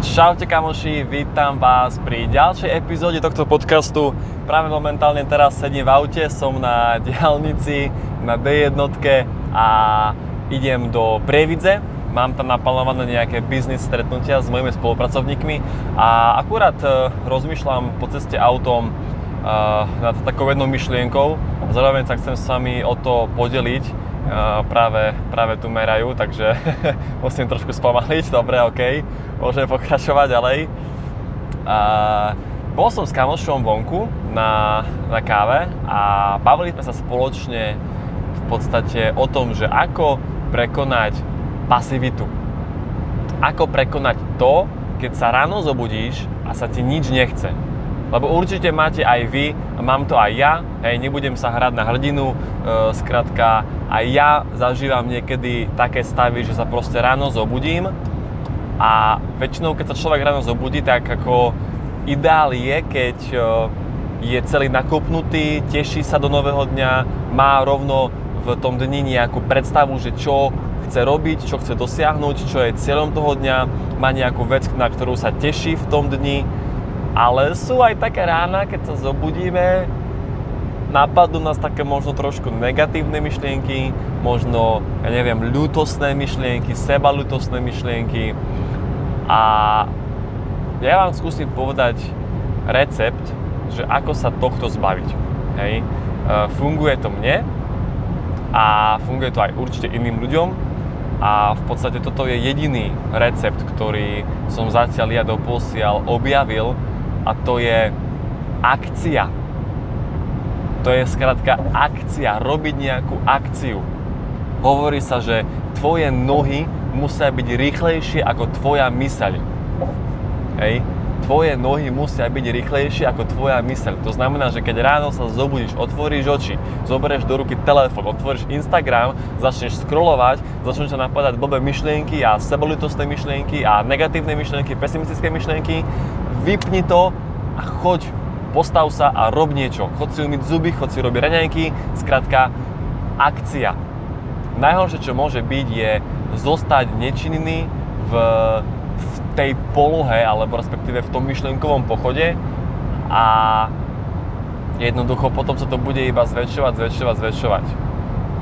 Čaute kamoši, vítam vás pri ďalšej epizóde tohto podcastu. Práve momentálne teraz sedím v aute, som na diálnici, na D1 a idem do Prievidze. Mám tam naplánované nejaké biznis stretnutia s mojimi spolupracovníkmi a akurát e, rozmýšľam po ceste autom e, nad takou jednou myšlienkou. Zároveň sa chcem s vami o to podeliť, práve, práve tu merajú, takže musím trošku spomaliť, dobre, OK, môžeme pokračovať ďalej. A, bol som s kamošom vonku na, na káve a bavili sme sa spoločne v podstate o tom, že ako prekonať pasivitu. Ako prekonať to, keď sa ráno zobudíš a sa ti nič nechce lebo určite máte aj vy, mám to aj ja, hej, nebudem sa hrať na hrdinu, e, skratka, aj ja zažívam niekedy také stavy, že sa proste ráno zobudím a väčšinou, keď sa človek ráno zobudí, tak ako ideál je, keď e, je celý nakopnutý, teší sa do nového dňa, má rovno v tom dni nejakú predstavu, že čo chce robiť, čo chce dosiahnuť, čo je cieľom toho dňa, má nejakú vec, na ktorú sa teší v tom dni. Ale sú aj také rána, keď sa zobudíme, napadnú nás také možno trošku negatívne myšlienky, možno, ja neviem, ľútostné myšlienky, sebalútostné myšlienky. A ja vám skúsim povedať recept, že ako sa tohto zbaviť. Hej. E, funguje to mne a funguje to aj určite iným ľuďom a v podstate toto je jediný recept, ktorý som zatiaľ ja doposiaľ objavil, a to je akcia. To je skrátka akcia, robiť nejakú akciu. Hovorí sa, že tvoje nohy musia byť rýchlejšie ako tvoja myseľ. Hej? Tvoje nohy musia byť rýchlejšie ako tvoja myseľ. To znamená, že keď ráno sa zobudíš, otvoríš oči, zoberieš do ruky telefón, otvoríš Instagram, začneš scrollovať, začnú sa napadať blbé myšlienky a sebolitostné myšlienky a negatívne myšlienky, pesimistické myšlienky, vypni to a choď, postav sa a rob niečo. Chod si umyť zuby, chod si robiť raňajky, skrátka akcia. Najhoršie, čo môže byť, je zostať nečinný v, v tej polohe, alebo respektíve v tom myšlienkovom pochode a jednoducho potom sa to bude iba zväčšovať, zväčšovať, zväčšovať.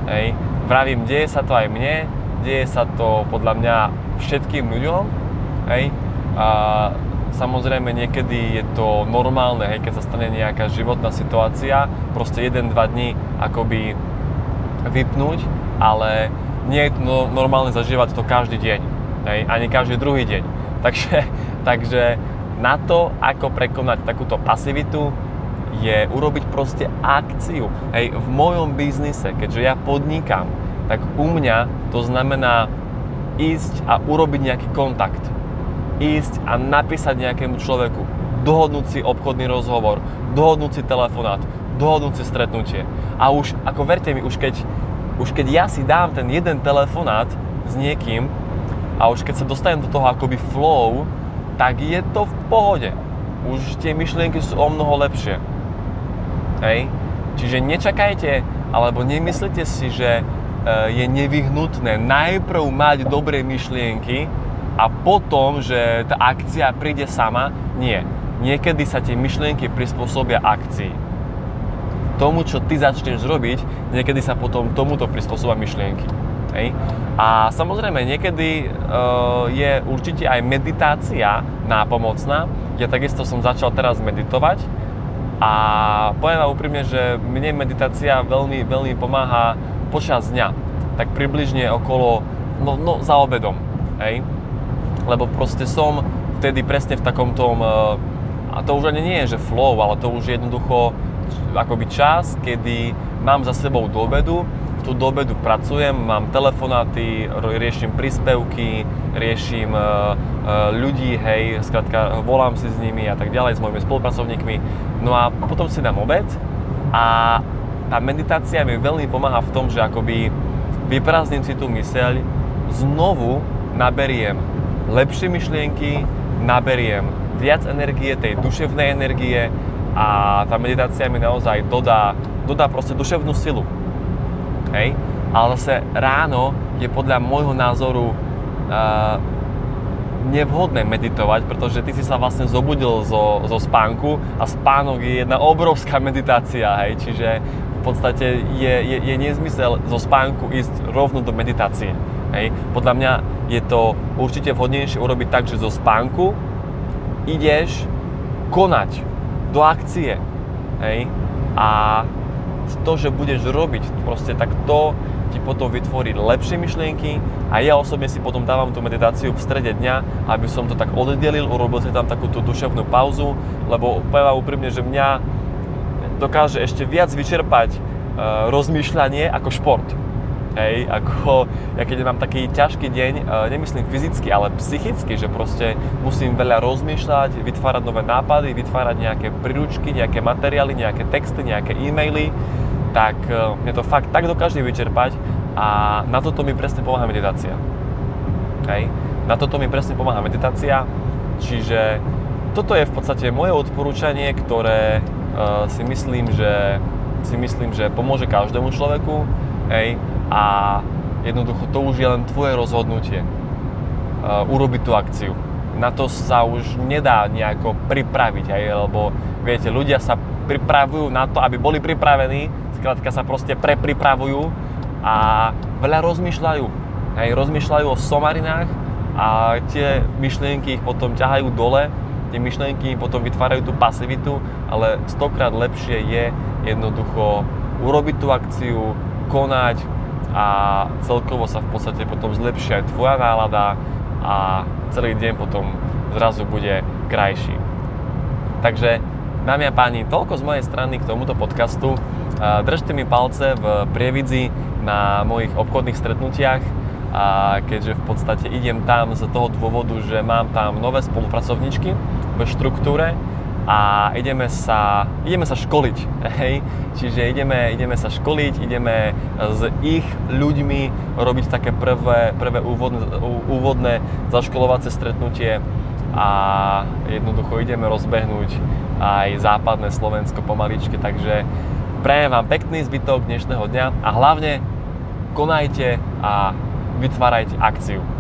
Hej. Vravím, deje sa to aj mne, deje sa to podľa mňa všetkým ľuďom, hej. A Samozrejme niekedy je to normálne, hej, keď sa stane nejaká životná situácia, proste 1-2 dní akoby vypnúť, ale nie je to no, normálne zažívať to každý deň, hej, ani každý druhý deň. Takže, takže na to, ako prekonať takúto pasivitu, je urobiť proste akciu. Hej, v mojom biznise, keďže ja podnikám, tak u mňa to znamená ísť a urobiť nejaký kontakt ísť a napísať nejakému človeku, dohodnúť si obchodný rozhovor, dohodnúť si telefonát, dohodnúť si stretnutie. A už, ako verte mi, už keď, už keď ja si dám ten jeden telefonát s niekým a už keď sa dostanem do toho akoby flow, tak je to v pohode. Už tie myšlienky sú o mnoho lepšie. Hej? Čiže nečakajte, alebo nemyslite si, že e, je nevyhnutné najprv mať dobré myšlienky, a potom, že tá akcia príde sama, nie. Niekedy sa tie myšlienky prispôsobia akcii. Tomu, čo ty začneš robiť, niekedy sa potom tomuto prispôsobia myšlienky. Hej. A samozrejme, niekedy uh, je určite aj meditácia nápomocná. Ja takisto som začal teraz meditovať a poviem vám úprimne, že mne meditácia veľmi, veľmi pomáha počas dňa. Tak približne okolo, no, no za obedom. Hej lebo proste som vtedy presne v takom tom, eh, a to už ani nie je, že flow, ale to už je jednoducho akoby čas, kedy mám za sebou do obedu, tu do obedu pracujem, mám telefonáty, riešim príspevky, riešim eh, eh, ľudí, hej, skrátka volám si s nimi a tak ďalej, s mojimi spolupracovníkmi. No a potom si dám obed a tá meditácia mi veľmi pomáha v tom, že akoby vyprázdnim si tú myseľ, znovu naberiem lepšie myšlienky, naberiem viac energie, tej duševnej energie a tá meditácia mi naozaj dodá, dodá proste duševnú silu. Hej? Ale zase ráno je podľa môjho názoru uh, nevhodné meditovať, pretože ty si sa vlastne zobudil zo, zo spánku a spánok je jedna obrovská meditácia, hej, čiže v podstate je, je, je nezmysel zo spánku ísť rovno do meditácie. Hej. Podľa mňa je to určite vhodnejšie urobiť tak, že zo spánku ideš konať do akcie. Hej. A to, že budeš robiť proste tak to ti potom vytvorí lepšie myšlienky a ja osobne si potom dávam tú meditáciu v strede dňa, aby som to tak oddelil, urobil si tam takú tú duševnú pauzu, lebo poviem úprimne, že mňa dokáže ešte viac vyčerpať e, rozmýšľanie ako šport. Hej, ako ja keď mám taký ťažký deň, e, nemyslím fyzicky, ale psychicky, že proste musím veľa rozmýšľať, vytvárať nové nápady, vytvárať nejaké príručky, nejaké materiály, nejaké texty, nejaké e-maily, tak e, mne to fakt tak dokáže vyčerpať a na toto mi presne pomáha meditácia. Hej. Na toto mi presne pomáha meditácia, čiže toto je v podstate moje odporúčanie, ktoré uh, si myslím, že si myslím, že pomôže každému človeku, hej, a jednoducho to už je len tvoje rozhodnutie uh, urobiť tú akciu. Na to sa už nedá nejako pripraviť, hej, lebo viete, ľudia sa pripravujú na to, aby boli pripravení, skrátka sa proste prepripravujú a veľa rozmýšľajú. Hej, rozmýšľajú o somarinách a tie myšlienky ich potom ťahajú dole, tie myšlienky im potom vytvárajú tú pasivitu, ale stokrát lepšie je jednoducho urobiť tú akciu, konať a celkovo sa v podstate potom zlepšia aj tvoja nálada a celý deň potom zrazu bude krajší. Takže Dámy a páni, toľko z mojej strany k tomuto podcastu. Držte mi palce v Prievidzi na mojich obchodných stretnutiach, a keďže v podstate idem tam z toho dôvodu, že mám tam nové spolupracovníčky v štruktúre a ideme sa, ideme sa školiť, hej? Čiže ideme, ideme sa školiť, ideme s ich ľuďmi robiť také prvé, prvé úvodné, úvodné zaškolovacie stretnutie a jednoducho ideme rozbehnúť aj západné Slovensko pomaličke, takže prajem vám pekný zbytok dnešného dňa a hlavne konajte a vytvárajte akciu.